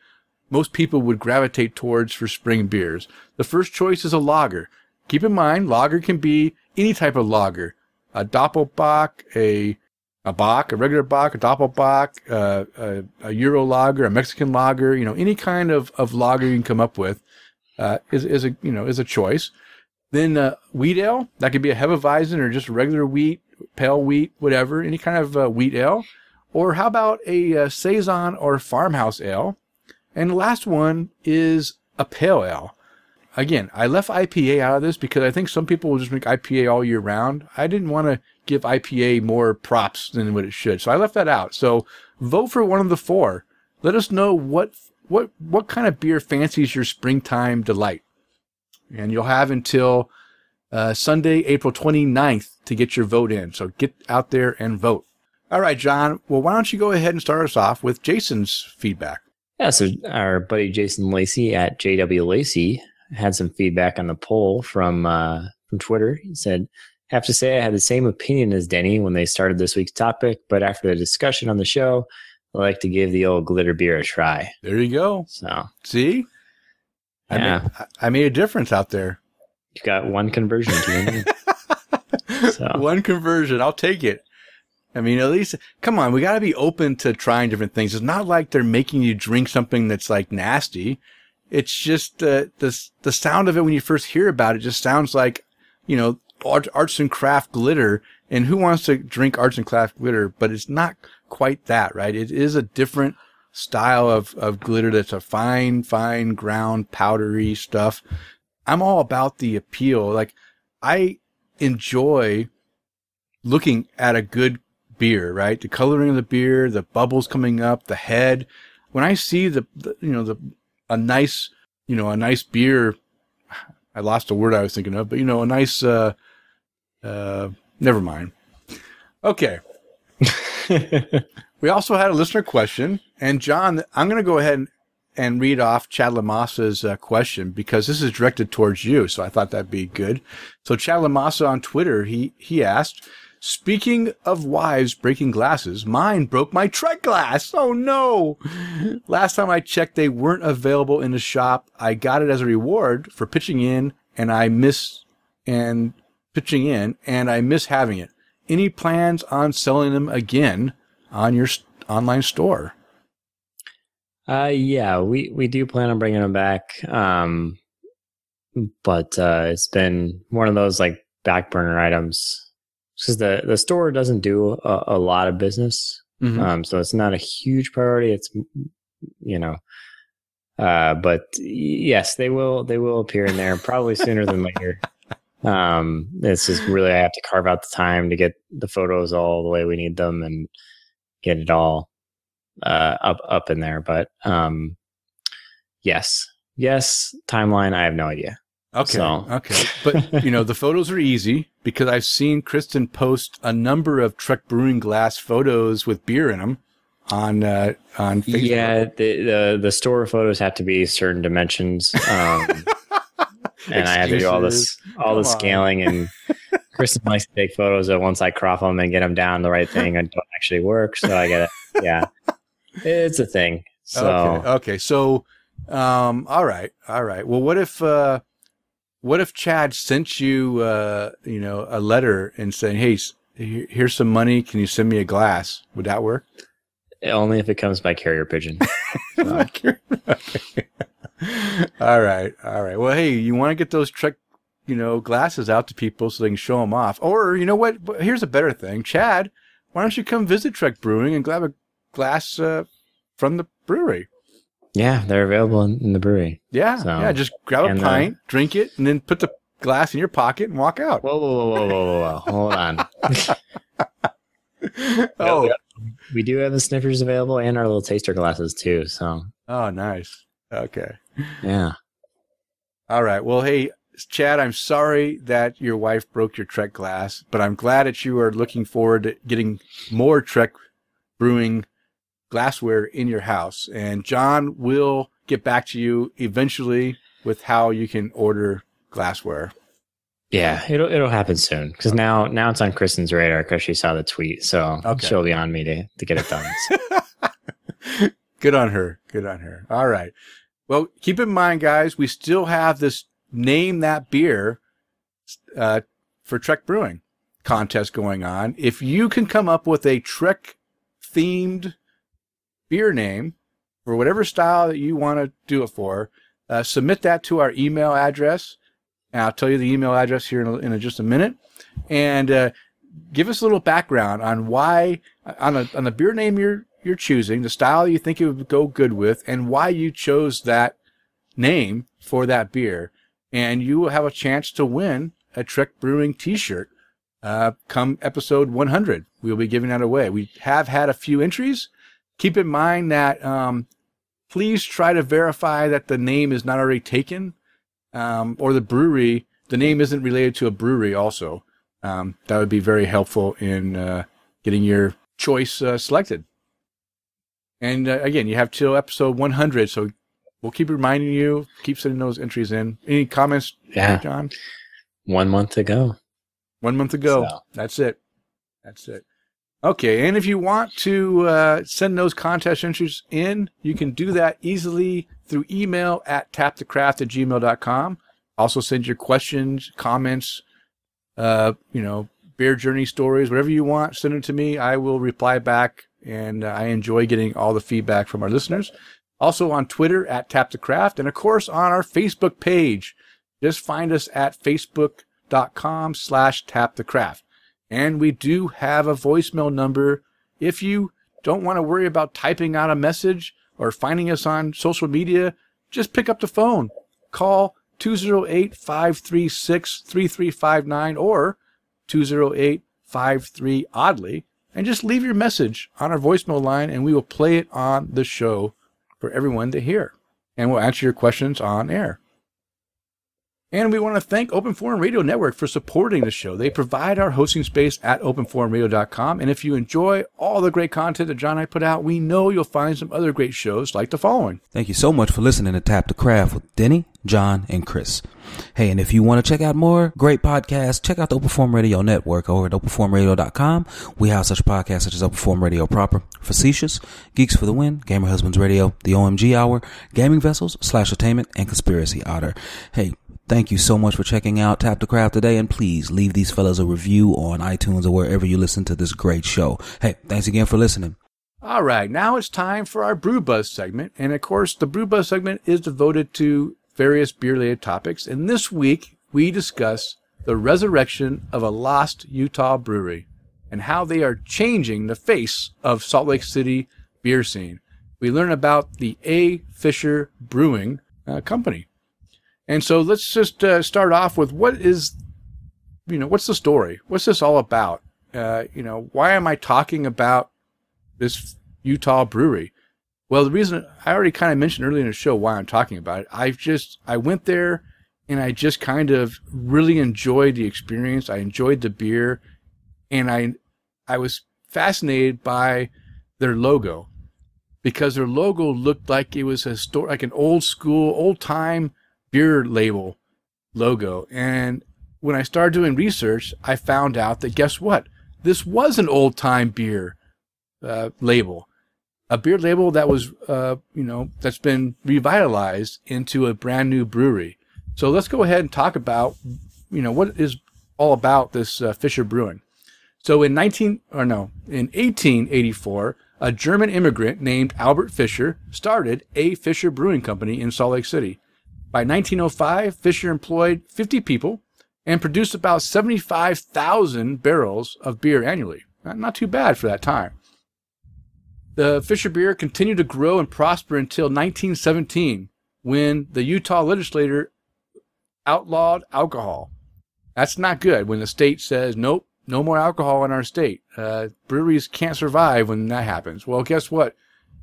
most people would gravitate towards for spring beers. The first choice is a lager. Keep in mind, lager can be any type of lager. A Doppelbock, a a Bock, a regular Bock, a Doppelbock, uh, a, a Euro lager, a Mexican lager, you know, any kind of, of lager you can come up with, uh, is, is a, you know, is a choice. Then, uh, wheat ale, that could be a Hefeweizen or just regular wheat, pale wheat, whatever, any kind of uh, wheat ale. Or how about a uh, Saison or farmhouse ale? And the last one is a pale ale. Again, I left IPA out of this because I think some people will just make IPA all year round. I didn't want to give IPA more props than what it should. So I left that out. So vote for one of the four. Let us know what what what kind of beer fancies your springtime delight. And you'll have until uh, Sunday, April 29th to get your vote in. So get out there and vote. All right, John. Well, why don't you go ahead and start us off with Jason's feedback? Yeah, so our buddy Jason Lacey at JW Lacey had some feedback on the poll from uh, from Twitter. He said, "Have to say I had the same opinion as Denny when they started this week's topic, but after the discussion on the show, I like to give the old glitter beer a try." There you go. So See? I, Yeah. made, I- made a difference out there. you got one conversion. So One conversion. I'll take it. I mean, at least, come on, we got to be open to trying different things. It's not like they're making you drink something that's like nasty. It's just uh, the the sound of it when you first hear about it just sounds like, you know, art, arts and craft glitter. And who wants to drink arts and craft glitter? But it's not quite that, right? It is a different style of, of glitter that's a fine, fine ground, powdery stuff. I'm all about the appeal. Like I enjoy looking at a good beer, right? The coloring of the beer, the bubbles coming up, the head. When I see the, the you know, the, a nice, you know, a nice beer, I lost a word I was thinking of, but you know, a nice, uh, uh, never mind. Okay. We also had a listener question, and John, I'm going to go ahead and, read off Chad Lamassa's uh, question because this is directed towards you. So I thought that'd be good. So Chad Lamassa on Twitter, he he asked, "Speaking of wives breaking glasses, mine broke my Trek glass. Oh no! Last time I checked, they weren't available in the shop. I got it as a reward for pitching in, and I miss and pitching in, and I miss having it. Any plans on selling them again?" On your online store. Uh, yeah, we we do plan on bringing them back. Um, but uh, it's been one of those like back burner items because the the store doesn't do a, a lot of business. Um, so it's not a huge priority. It's you know, uh, but yes, they will they will appear in there probably sooner than later. Um, it's just really I have to carve out the time to get the photos all the way we need them and get it all uh, up up in there. But um, yes, yes, timeline. I have no idea. Okay. So- Okay. But, you know, the photos are easy because I've seen Kristen post a number of Trek Brewing Glass photos with beer in them on, uh, on Facebook. Yeah, the, the the store photos have to be certain dimensions, um, and I have to do all this all the Come on. scaling. And Kristen likes to take photos of once I crop them and get them down the right thing. and don't actually work, so I get it. Yeah, it's a thing. So okay. Okay. So, um, all right. All right. Well, what if, uh, what if Chad sent you, uh, you know, a letter and saying, Hey, here's some money. Can you send me a glass? Would that work? only if it comes by carrier pigeon. Okay. all right, all right. Well, hey, you want to get those Trek, you know, glasses out to people so they can show them off, or you know what? Here's a better thing, Chad. Why don't you come visit Trek Brewing and grab a glass uh, from the brewery? Yeah, they're available in, in the brewery. Yeah, So, yeah. Just grab a uh, pint, drink it, and then put the glass in your pocket and walk out. Whoa, whoa, whoa, whoa, whoa, whoa, whoa. Hold on. oh, We do have the sniffers available and our little taster glasses too. So oh, nice. Okay. yeah. All right. Well, hey, Chad, I'm sorry that your wife broke your Trek glass, but I'm glad that you are looking forward to getting more Trek brewing glassware in your house. And John will get back to you eventually with how you can order glassware. Yeah, it'll it'll happen soon because now now it's on Kristen's radar because she saw the tweet, so Okay. she'll be on me to to get it done. Good on her. Good on her. All right. Well, keep in mind, guys, we still have this name that beer uh, for Trek Brewing contest going on. If you can come up with a Trek themed beer name for whatever style that you want to do it for, uh, submit that to our email address. And I'll tell you the email address here in, a, in a, just a minute. And uh, give us a little background on why on a on the beer name you're you're choosing, the style you think it would go good with, and why you chose that name for that beer. And you will have a chance to win a Trek Brewing T-shirt. Uh, come episode 100, we'll be giving that away. We have had a few entries. Keep in mind that um, please try to verify that the name is not already taken, um, or the brewery. The name isn't related to a brewery. Also, um, that would be very helpful in uh, getting your choice uh, selected. And uh, again, you have till episode 100, so we'll keep reminding you, keep sending those entries in. Any comments, Yeah, John? one month to go. One month ago. So- That's it. That's it. Okay, and if you want to uh, send those contest entries in, you can do that easily through email at tapthecraft at gmail.com. Also send your questions, comments, uh, you know, beer journey stories, whatever you want, send them to me. I will reply back, and uh, I enjoy getting all the feedback from our listeners. Also on Twitter at tapthecraft, and of course on our Facebook page. Just find us at Facebook openforumradio.com slash tap the craft. And we do have a voicemail number. If you don't want to worry about typing out a message or finding us on social media, just pick up the phone. Call 208 536 3359 or 208 53 oddly and just leave your message on our voicemail line and we will play it on the show for everyone to hear. And we'll answer your questions on air. And we want to thank Open Forum Radio Network for supporting the show. They provide our hosting space at openforumradio.com. And if you enjoy all the great content that John and I put out, we know you'll find some other great shows like the following. Thank you so much for listening to Tap the Craft with Denny, John, and Chris. Hey, and if you want to check out more great podcasts, check out the Open Forum Radio Network over at openforumradio.com. We have such podcasts such as Open Forum Radio Proper, Facetious, Geeks for the Win, Gamer Husbands Radio, The OMG Hour, Gaming Vessels, Slash Attainment, and Conspiracy Otter. Hey, Thank you so much for checking out Tap the Craft today, and please leave these fellas a review on iTunes or wherever you listen to this great show. Hey, thanks again for listening. All right, now it's time for our Brew Buzz segment. And of course, the Brew Buzz segment is devoted to various beer related topics. And this week, we discuss the resurrection of a lost Utah brewery and how they are changing the face of Salt Lake City beer scene. We learn about the A. Fisher Brewing uh, Company. And so let's just uh, start off with what is, you know, what's the story? What's this all about? Uh, you know, why am I talking about this Utah brewery? Well, the reason I already kind of mentioned earlier in the show why I'm talking about it. I've just, I went there and I just kind of really enjoyed the experience. I enjoyed the beer and I, I was fascinated by their logo because their logo looked like it was a store, like an old school, old time beer label logo. And when I started doing research, I found out that guess what? This was an old time beer uh, label, a beer label that was, uh, you know, that's been revitalized into a brand new brewery. So let's go ahead and talk about, you know, what is all about this uh, Fisher Brewing. So in 19 or no, in 1884, a German immigrant named Albert Fisher started a Fisher Brewing Company in Salt Lake City. By 1905, Fisher employed 50 people and produced about 75,000 barrels of beer annually. Not, too bad for that time. The Fisher beer continued to grow and prosper until 1917 when the Utah legislature outlawed alcohol. That's not good when the state says, nope, no more alcohol in our state. Uh, breweries can't survive when that happens. Well, guess what?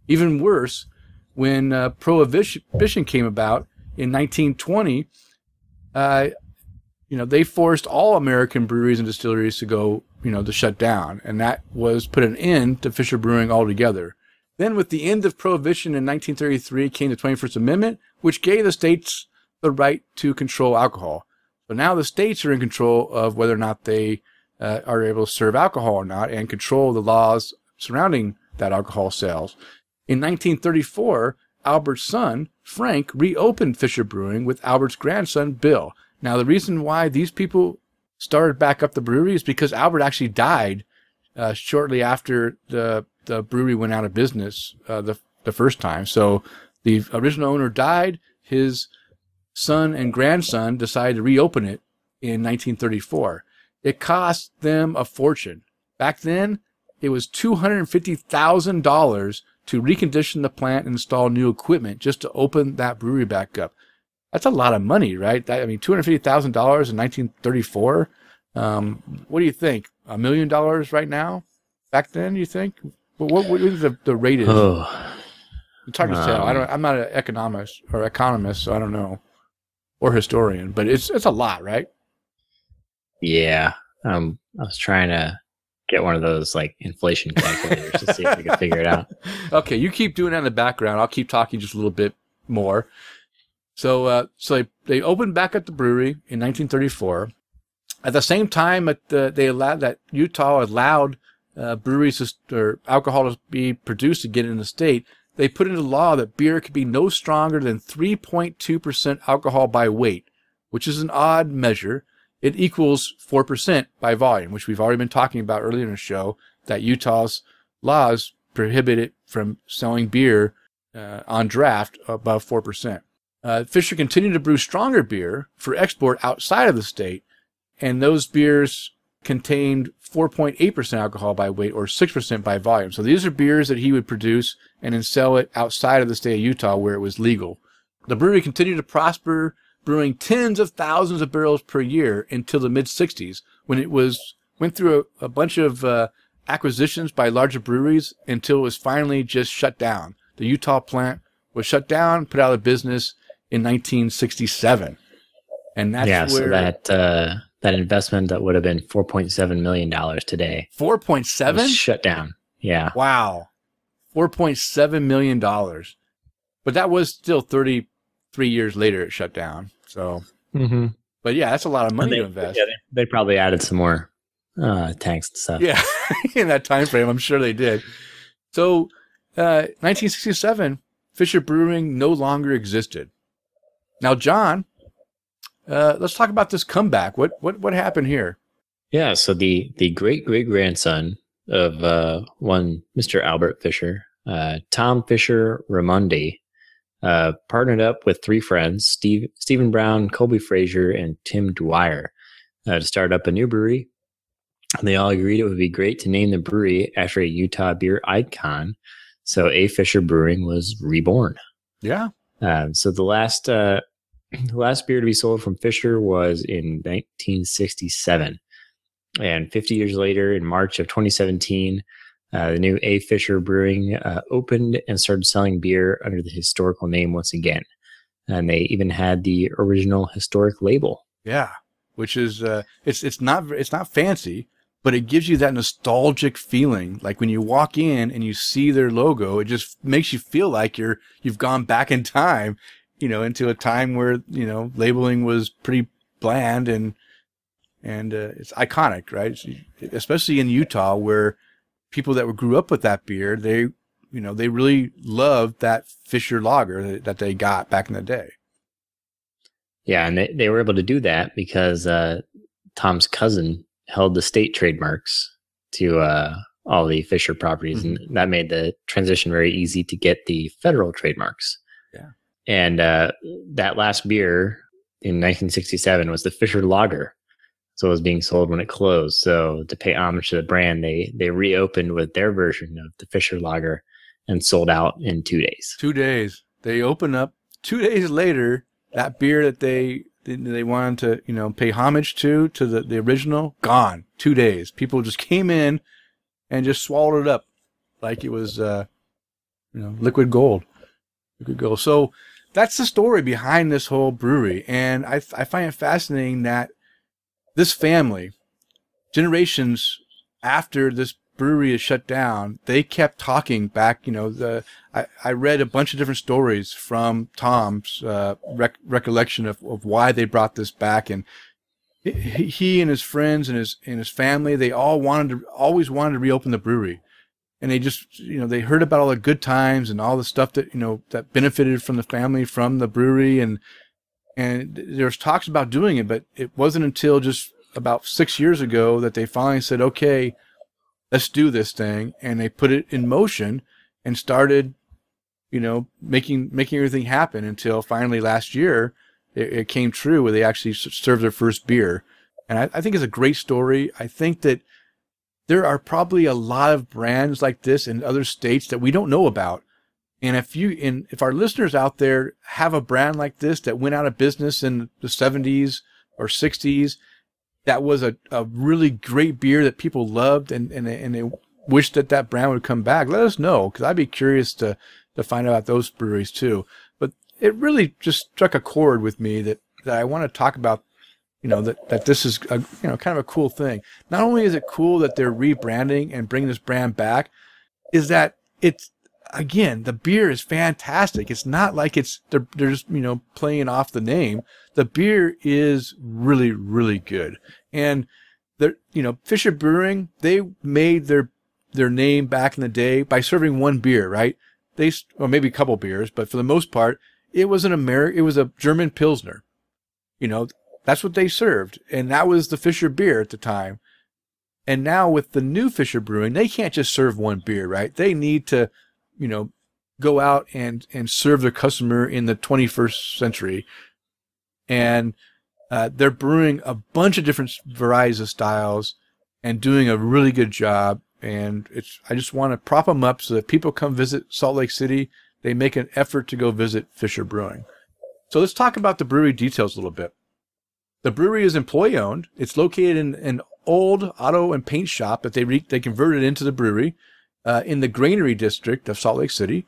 Even worse, when uh, prohibition came about in 1920, uh, you know, they forced all American breweries and distilleries to go, you know, to shut down. And that was put an end to Fisher Brewing altogether. Then with the end of prohibition in 1933 came the 21st Amendment, which gave the states the right to control alcohol. So now the states are in control of whether or not they uh, are able to serve alcohol or not and control the laws surrounding that alcohol sales. In 1934, Albert's son, Frank, reopened Fisher Brewing with Albert's grandson, Bill. Now, the reason why these people started back up the brewery is because Albert actually died uh, shortly after the the brewery went out of business uh, the the first time. So the original owner died. His son and grandson decided to reopen it in 1934. It cost them a fortune. Back then, it was two hundred fifty thousand dollars to recondition the plant and install new equipment just to open that brewery back up. That's a lot of money, right? That, I mean, two hundred fifty thousand dollars in nineteen thirty-four. Um, what do you think? A million dollars right now? Back then, you think? What, what, what is the, the rate is? Oh, It's hard to tell. I don't. I'm not an economist or economist, so I don't know, or historian. But it's it's a lot, right? yeah. Um, I was trying to get one of those like inflation calculators to see if we can figure it out. Okay, you keep doing that in the background. I'll keep talking just a little bit more. So, uh, so they, they opened back at the brewery in 1934. At the same time, the, they allowed that Utah allowed uh, breweries to, or alcohol to be produced again in the state. They put into law that beer could be no stronger than 3.2% alcohol by weight, which is an odd measure. It equals 4% by volume, which we've already been talking about earlier in the show, that Utah's laws prohibit it from selling beer uh, on draft above 4%. Uh, Fisher continued to brew stronger beer for export outside of the state. and those beers contained 4.8% alcohol by weight or 6% by volume. So these are beers that he would produce and then sell it outside of the state of Utah where it was legal. The brewery continued to prosper, brewing tens of thousands of barrels per year until the mid 60s when it was went through a, a bunch of uh, acquisitions by larger breweries until it was finally just shut down. The Utah plant was shut down, put out of business in 1967. And that's yeah, where so that uh, that investment that would have been four point seven million dollars today 4.7 shut down. Yeah, Wow. $4.7 million. But that was still 33 years later it shut down. So, mm-hmm. but yeah, that's a lot of money they, to invest. yeah, they, they probably added some more uh, tanks and stuff. Yeah, in that time frame, I'm sure they did. So, uh, 1967, Fisher Brewing no longer existed. Now, John, uh, let's talk about this comeback. What what what happened here? Yeah, so the the great great grandson of uh, one Mr. Albert Fisher, uh, Tom Fisher Riemondy, uh, partnered up with three friends, Steve Stephen Brown, Colby Frazier, and Tim Dwyer, uh, to start up a new brewery. And they all agreed it would be great to name the brewery after a Utah beer icon. So A Fisher Brewing was reborn. Yeah, Um, so the last uh, the last beer to be sold from Fisher was in 1967, and 50 years later, in March of 2017, uh, the new A Fisher Brewing uh, opened and started selling beer under the historical name once again, and they even had the original historic label. yeah. Which is uh, it's it's not it's not fancy, but it gives you that nostalgic feeling. Like when you walk in and you see their logo, it just makes you feel like you're you've gone back in time, you know, into a time where you know labeling was pretty bland and and uh, it's iconic, right? Especially in Utah, where people that grew up with that beer, they you know they really loved that Fisher Lager that, that they got back in the day. Yeah, and they, they were able to do that because uh, Tom's cousin held the state trademarks to uh, all the Fisher properties, and that made the transition very easy to get the federal trademarks. Yeah. And uh, that last beer in 1967 was the Fisher Lager. So it was being sold when it closed. So to pay homage to the brand, they they reopened with their version of the Fisher Lager and sold out in two days. Two days. They open up. Two days later, that beer that they they- wanted to you know pay homage to to the the original gone. Two days. People just came in and just swallowed it up like it was uh you know liquid gold. Liquid gold. So that's the story behind this whole brewery, and I I find it fascinating that this family, generations after this brewery is shut down, they kept talking back. You know, the I, I read a bunch of different stories from Tom's uh, rec- recollection of, of why they brought this back, and he, and his friends and his and his family they all wanted to always wanted to reopen the brewery, and they just you know they heard about all the good times and all the stuff that you know that benefited from the family from the brewery and and there's talks about doing it, but it wasn't until just about six years ago that they finally said, okay, let's do this thing. And they put it in motion and started, you know, making, making everything happen until finally last year it, it came true where they actually served their first beer. And I, I think it's a great story. I think that there are probably a lot of brands like this in other states that we don't know about. And if you, and if our listeners out there have a brand like this that went out of business in the 70s or 60s, that was a, a really great beer that people loved and, and, and they wished that that brand would come back, let us know because I'd be curious to, to find out about those breweries too. But it really just struck a chord with me that, that I want to talk about, you know, that, that this is a, you know, kind of a cool thing. Not only is it cool that they're rebranding and bringing this brand back, is that it's, again, the beer is fantastic. It's not like it's they're, they're just you know playing off the name. The beer is really really good, and they're you know Fisher Brewing they made their their name back in the day by serving one beer, right? They or maybe a couple beers, but for the most part, it was an Ameri- It was a German Pilsner. You know that's what they served, and that was the Fisher beer at the time. And now with the new Fisher Brewing, they can't just serve one beer, right? They need to you know, go out and, and serve their customer in the 21st century. And Uh, they're brewing a bunch of different varieties of styles and doing a really good job. And it's I just want to prop them up so that people come visit Salt Lake City. They make an effort to go visit Fisher Brewing. So let's talk about the brewery details a little bit. The brewery is employee owned. It's located in an old auto and paint shop that they re- they converted into the brewery uh, in the Granary district of Salt Lake City.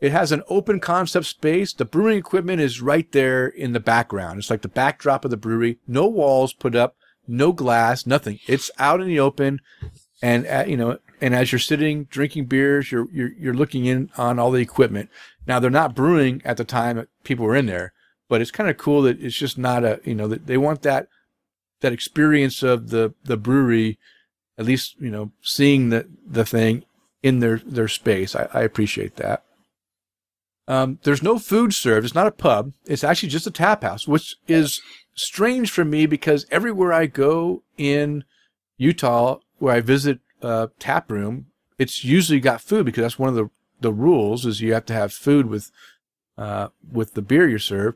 It has an open concept space. The brewing equipment is right there in the background. It's like the backdrop of the brewery. No walls put up, no glass, nothing. It's out in the open, and uh, you know, and as you're sitting drinking beers, you're you're you're looking in on all the equipment. Now they're not brewing at the time that people were in there, but it's kind of cool that it's just not a you know that they want that that experience of the the brewery, at least you know seeing the the thing in their their space. I, I appreciate that. Um, there's no food served. It's not a pub. It's actually just a tap house, which is strange for me because everywhere I go in Utah, where I visit a tap room, it's usually got food because that's one of the the rules is you have to have food with uh, with the beer you serve.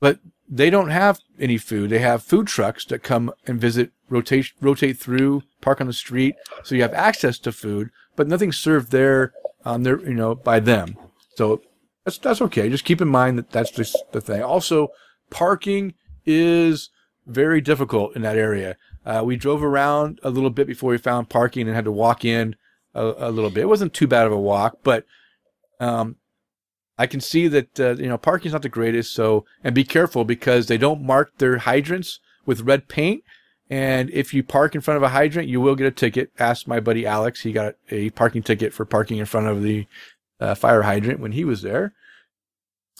But they don't have any food. They have food trucks that come and visit, rotate rotate through, park on the street, so you have access to food, but nothing served there on their you know by them. So that's that's okay. Just keep in mind that that's just the thing. Also, parking is very difficult in that area. Uh, we drove around a little bit before we found parking and had to walk in a, a little bit. It wasn't too bad of a walk, but um, I can see that uh, you know parking's not the greatest. So and be careful because they don't mark their hydrants with red paint. And if you park in front of a hydrant, you will get a ticket. Ask my buddy Alex; he got a parking ticket for parking in front of the uh, fire hydrant when he was there.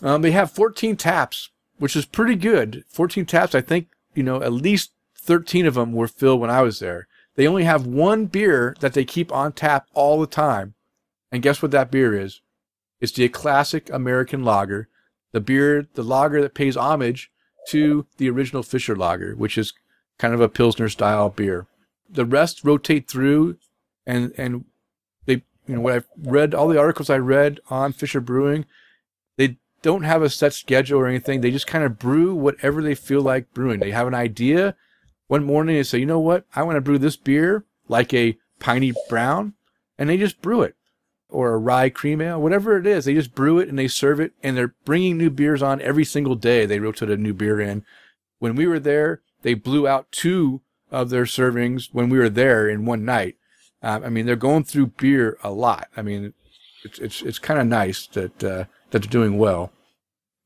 Um, they have 14 taps, which is pretty good. 14 taps. I think you know at least 13 of them were filled when I was there. They only have one beer that they keep on tap all the time, and guess what that beer is? It's the classic American lager, the beer, the lager that pays homage to the original Fisher lager, which is kind of a Pilsner style beer. The rest rotate through and, and they, you know, what I've read, all the articles I read on Fisher Brewing, they don't have a set schedule or anything. They just kind of brew whatever they feel like brewing. They have an idea. One morning they say, you know what? I want to brew this beer like a piney brown. And they just brew it or a rye cream ale, whatever it is. They just brew it and they serve it and they're bringing new beers on every single day. They rotate a new beer in. When we were there, they blew out two of their servings when we were there in one night. Um, I mean, they're going through beer a lot. I mean, it's, it's, it's kind of nice that, uh, that they're doing well.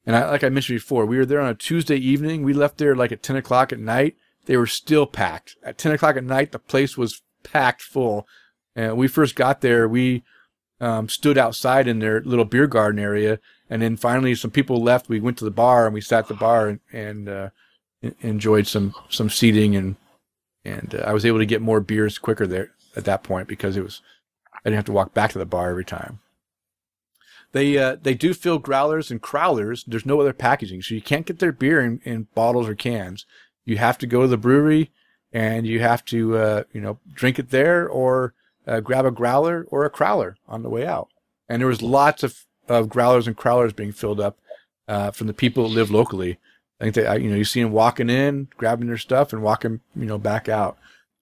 And I, like I mentioned before, we were there on a Tuesday evening. We left there like at 10 o'clock at night. They were still packed. At 10 o'clock at night, the place was packed full. And we first got there, we um, stood outside in their little beer garden area. And then finally, some people left. We went to the bar and we sat at the bar and, and uh, enjoyed some some seating and and uh, I was able to get more beers quicker there at that point because it was I didn't have to walk back to the bar every time. They uh, they do fill growlers and crowlers. There's no other packaging, so you can't get their beer in, in bottles or cans. You have to go to the brewery and you have to uh, you know drink it there or uh, grab a growler or a crowler on the way out. And there was lots of, of growlers and crowlers being filled up uh, from the people that live locally. I think they, you know, you see them walking in, grabbing their stuff, and walking, you know, back out.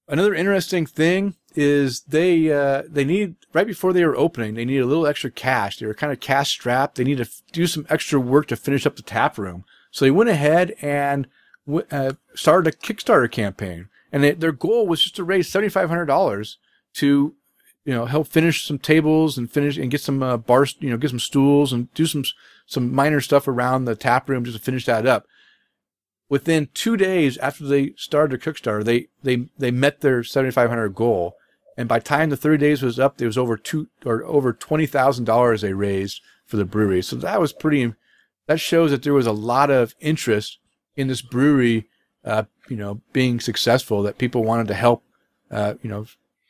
Another interesting thing is they uh, they need right before they were opening, they need a little extra cash. They were kind of cash strapped. They need to f- do some extra work to finish up the tap room. So they went ahead and w- uh, started a Kickstarter campaign, and they, their goal was just to raise seventy five hundred dollars to you know help finish some tables and finish and get some uh, bars you know get some stools and do some some minor stuff around the tap room just to finish that up within two days after they started their Kickstarter, they they they met their 7,500 goal, and by the time the 30 days was up, there was over two or over twenty thousand dollars they raised for the brewery. So that was pretty. That shows that there was a lot of interest in this brewery, uh, you know, being successful. That people wanted to help, uh, you know,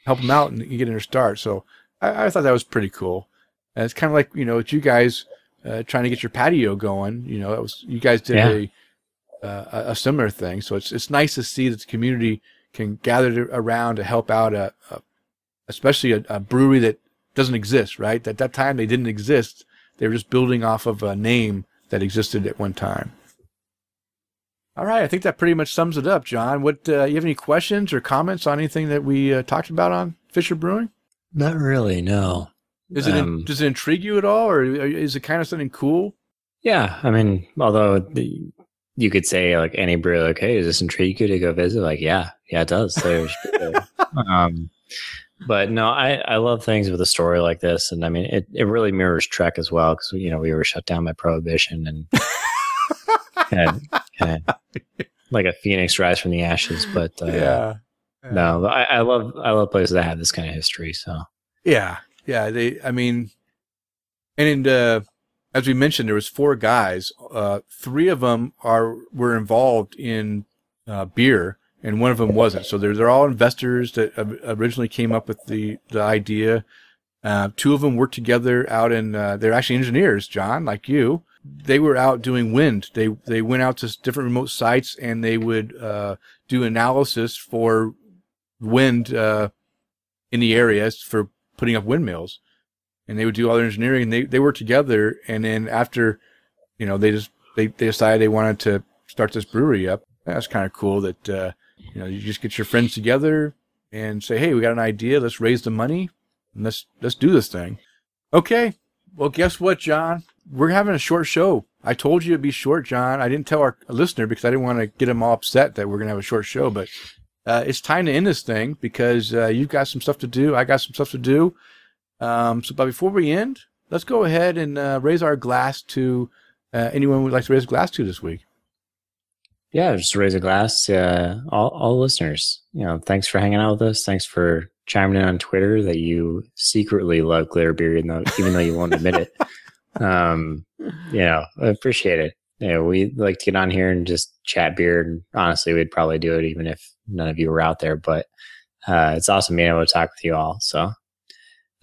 help them out and get in their start. So I, I thought that was pretty cool. And it's kind of like you know, it's you guys uh, trying to get your patio going. You know, that was you guys did Yeah. a uh, a similar thing. So it's it's nice to see that the community can gather around to help out a, a especially a, a brewery that doesn't exist. Right at that time, they didn't exist. They were just building off of a name that existed at one time. All right, I think that pretty much sums it up, John. What uh, you have any questions or comments on anything that we uh, talked about on Fisher Brewing? Not really, no. Is it Um, does it intrigue you at all, or is it kind of something cool? Yeah, I mean, although the, you could say like any brewer, like, hey, does this intrigue you to go visit? Like, yeah, yeah, it does. So you should go there. um, but no, I, I love things with a story like this, and I mean, it, it really mirrors Trek as well because you know we were shut down by prohibition and kind of, kind of like a phoenix rise from the ashes. But uh, no, I, I love I love places that have this kind of history. So Yeah, yeah. They, I mean, and in, uh, as we mentioned, there was four guys. Uh, three of them are were involved in uh, beer, and one of them wasn't. So they're they're all investors that originally came up with the the idea. Uh, two of them worked together out in. Uh, they're actually engineers, John, like you. They were out doing wind. They they went out to different remote sites and they would uh, do analysis for wind uh, in the areas for putting up windmills. And they would do all their engineering. They they worked together. And then after, you know, they just they, they decided they wanted to start this brewery up. That's kind of cool. That uh, you know you just get your friends together and say, hey, we got an idea. Let's raise the money and let's let's do this thing. Okay. Well, guess what, John? We're having a short show. I told you it'd be short, John. I didn't tell our listener because I didn't want to get them all upset that we're gonna have a short show. But uh, it's time to end this thing because uh, you've got some stuff to do. I got some stuff to do. Um, so, but before we end, let's go ahead and uh, raise our glass to uh, anyone we'd like to raise a glass to this week. yeah, just raise a glass to uh, all all listeners. You know, thanks for hanging out with us. Thanks for chiming in on Twitter that you secretly love Glitter Beer, even though even though you won't admit it. Um, you know, I appreciate it. You know, we like to get on here and just chat beer. And honestly, we'd probably do it even if none of you were out there. But uh, it's awesome being able to talk with you all. So,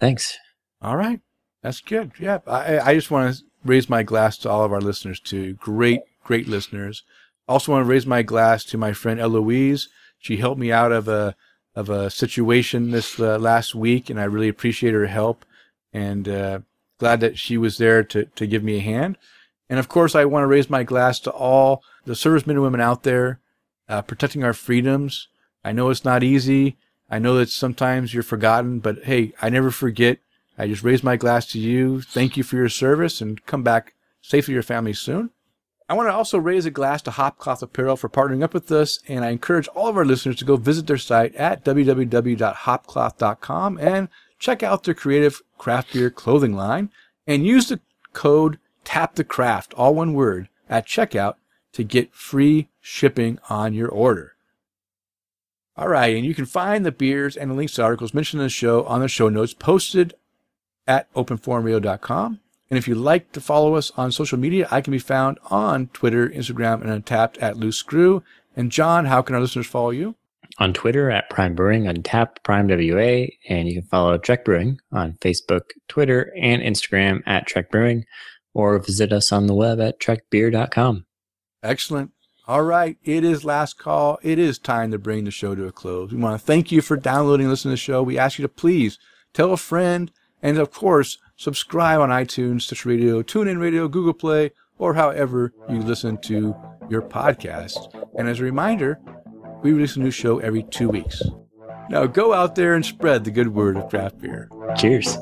thanks. All right. That's good. Yeah. I, I just want to raise my glass to all of our listeners, too. Great, great listeners. Also want to raise my glass to my friend Eloise. She helped me out of a, of a situation this uh, last week, and I really appreciate her help and uh, glad that she was there to, to give me a hand. And of course, I want to raise my glass to all the servicemen and women out there uh, protecting our freedoms. I know it's not easy. I know that sometimes you're forgotten, but hey, I never forget. I just raise my glass to you. Thank you for your service and come back safe to your family soon. I want to also raise a glass to Hopcloth Apparel for partnering up with us, and I encourage all of our listeners to go visit their site at www.hopcloth.com and check out their creative craft beer clothing line and use the code TAP the Craft, all one word, at checkout to get free shipping on your order. All right, and you can find the beers and the links to articles mentioned in the show on the show notes posted at openforumradio.com. And if you'd like to follow us on social media, I can be found on Twitter, Instagram, and Untappd at Loose Screw. And John, how can our listeners follow you? on Twitter at Prime Brewing, Untappd Prime WA, and you can follow Trek Brewing on Facebook, Twitter, and Instagram at Trek Brewing, or visit us on the web at trekbeer.com. Excellent. All right, it is last call. It is time to bring the show to a close. We want to thank you for downloading and listening to the show. We ask you to please tell a friend, and of course, subscribe on iTunes, Stitcher Radio, TuneIn Radio, Google Play, or however you listen to your podcast. And as a reminder, we release a new show every two weeks. Now go out there and spread the good word of craft beer. Cheers.